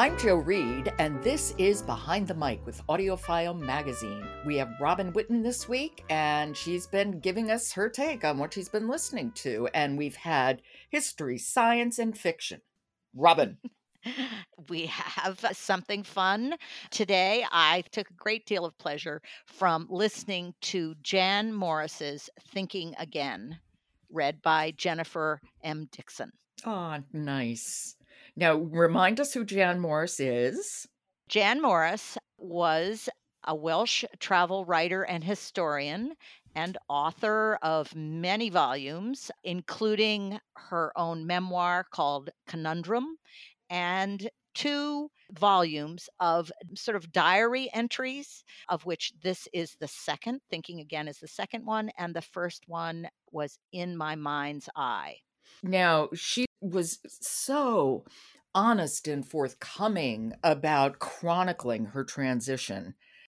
I'm Jo Reed, and this is Behind the Mic with AudioFile Magazine. We have Robin Whitten this week, and she's been giving us her take on what she's been listening to. And we've had history, science, and fiction. Robin. we have something fun today. I took a great deal of pleasure from listening to Jan Morris's Thinking Again, read by Jennifer M. Dixon. Oh, nice. Now, remind us who Jan Morris is. Jan Morris was a Welsh travel writer and historian and author of many volumes, including her own memoir called Conundrum and two volumes of sort of diary entries, of which this is the second. Thinking Again is the second one, and the first one was In My Mind's Eye. Now, she was so honest and forthcoming about chronicling her transition.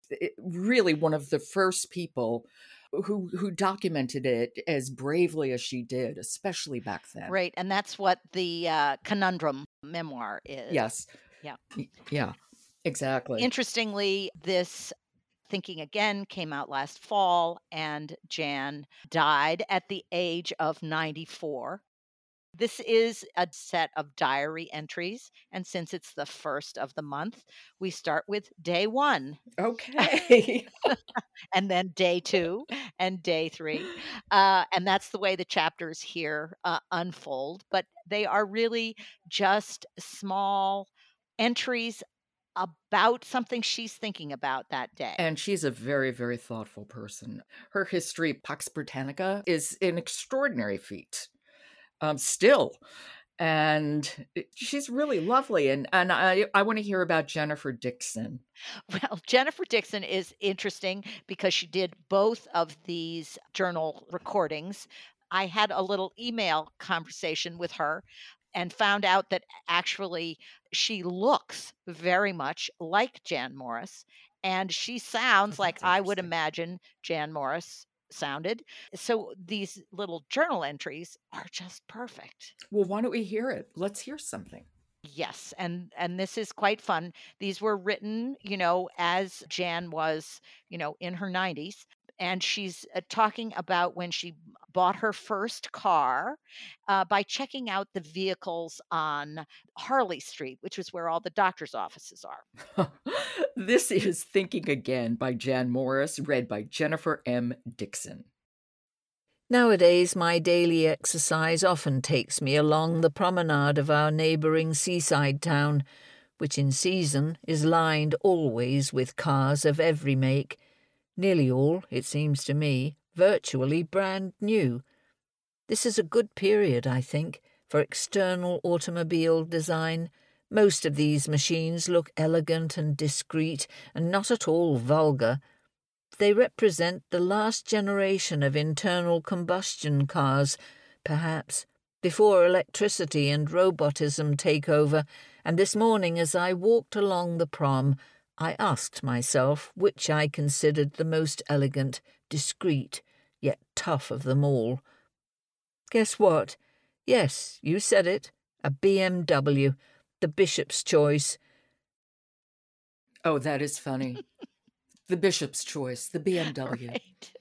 It, really, one of the first people who who documented it as bravely as she did, especially back then. Right, and that's what the uh, conundrum memoir is. Yes. Yeah. Yeah. Exactly. Interestingly, this Thinking Again came out last fall, and Jan died at the age of 94. This is a set of diary entries. And since it's the first of the month, we start with day one. Okay. and then day two and day three. Uh, and that's the way the chapters here uh, unfold. But they are really just small entries about something she's thinking about that day. And she's a very, very thoughtful person. Her history, Pax Britannica, is an extraordinary feat um, still and she's really lovely and and i i want to hear about jennifer dixon. Well jennifer dixon is interesting because she did both of these journal recordings. I had a little email conversation with her and found out that actually she looks very much like jan morris and she sounds oh, like i would imagine jan morris sounded. So these little journal entries are just perfect. Well, why don't we hear it? Let's hear something. Yes, and and this is quite fun. These were written, you know, as Jan was, you know, in her 90s and she's uh, talking about when she bought her first car uh, by checking out the vehicles on Harley Street, which is where all the doctor's offices are. this is Thinking Again by Jan Morris, read by Jennifer M. Dixon. Nowadays, my daily exercise often takes me along the promenade of our neighbouring seaside town, which in season is lined always with cars of every make nearly all, it seems to me, virtually brand new. This is a good period, I think, for external automobile design. Most of these machines look elegant and discreet and not at all vulgar. They represent the last generation of internal combustion cars, perhaps, before electricity and robotism take over, and this morning as I walked along the prom, I asked myself which I considered the most elegant, discreet, yet tough of them all. Guess what? Yes, you said it. A BMW, the bishop's choice. Oh, that is funny. the bishop's choice, the BMW. Right.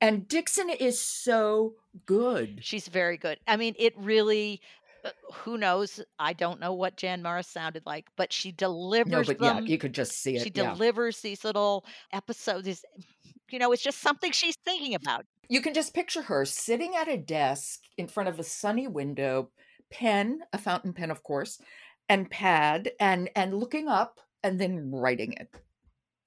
And Dixon is so good. She's very good. I mean, it really uh, who knows? I don't know what Jan Morris sounded like, but she delivers no, but them. Yeah, you could just see it. She yeah. delivers these little episodes. You know, it's just something she's thinking about. You can just picture her sitting at a desk in front of a sunny window, pen, a fountain pen, of course, and pad, and and looking up and then writing it,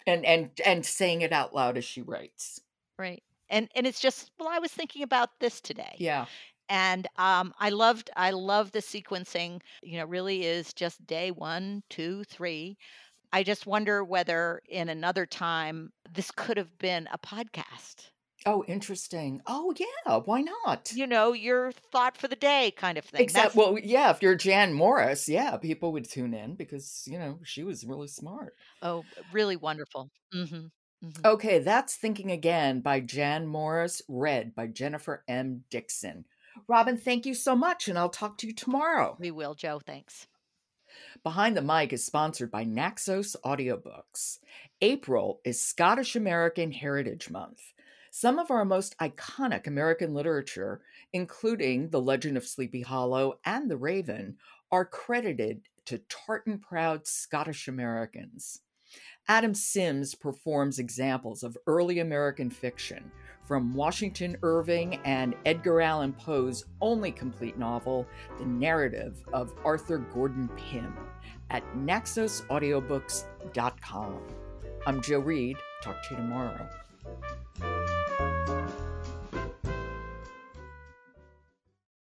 and and and saying it out loud as she writes. Right and and it's just well i was thinking about this today yeah and um, I loved I love the sequencing. You know, really is just day one, two, three. I just wonder whether in another time this could have been a podcast. Oh, interesting. Oh, yeah. Why not? You know, your thought for the day kind of thing. Exactly. Well, yeah. If you're Jan Morris, yeah, people would tune in because you know she was really smart. Oh, really wonderful. Mm-hmm. Mm-hmm. Okay, that's Thinking Again by Jan Morris, read by Jennifer M. Dixon. Robin, thank you so much, and I'll talk to you tomorrow. We will, Jo. Thanks. Behind the Mic is sponsored by Naxos Audiobooks. April is Scottish American Heritage Month. Some of our most iconic American literature, including The Legend of Sleepy Hollow and The Raven, are credited to tartan proud Scottish Americans. Adam Sims performs examples of early American fiction, from Washington Irving and Edgar Allan Poe's only complete novel, The Narrative of Arthur Gordon Pym, at naxosaudiobooks.com. I'm Jo Reed. Talk to you tomorrow.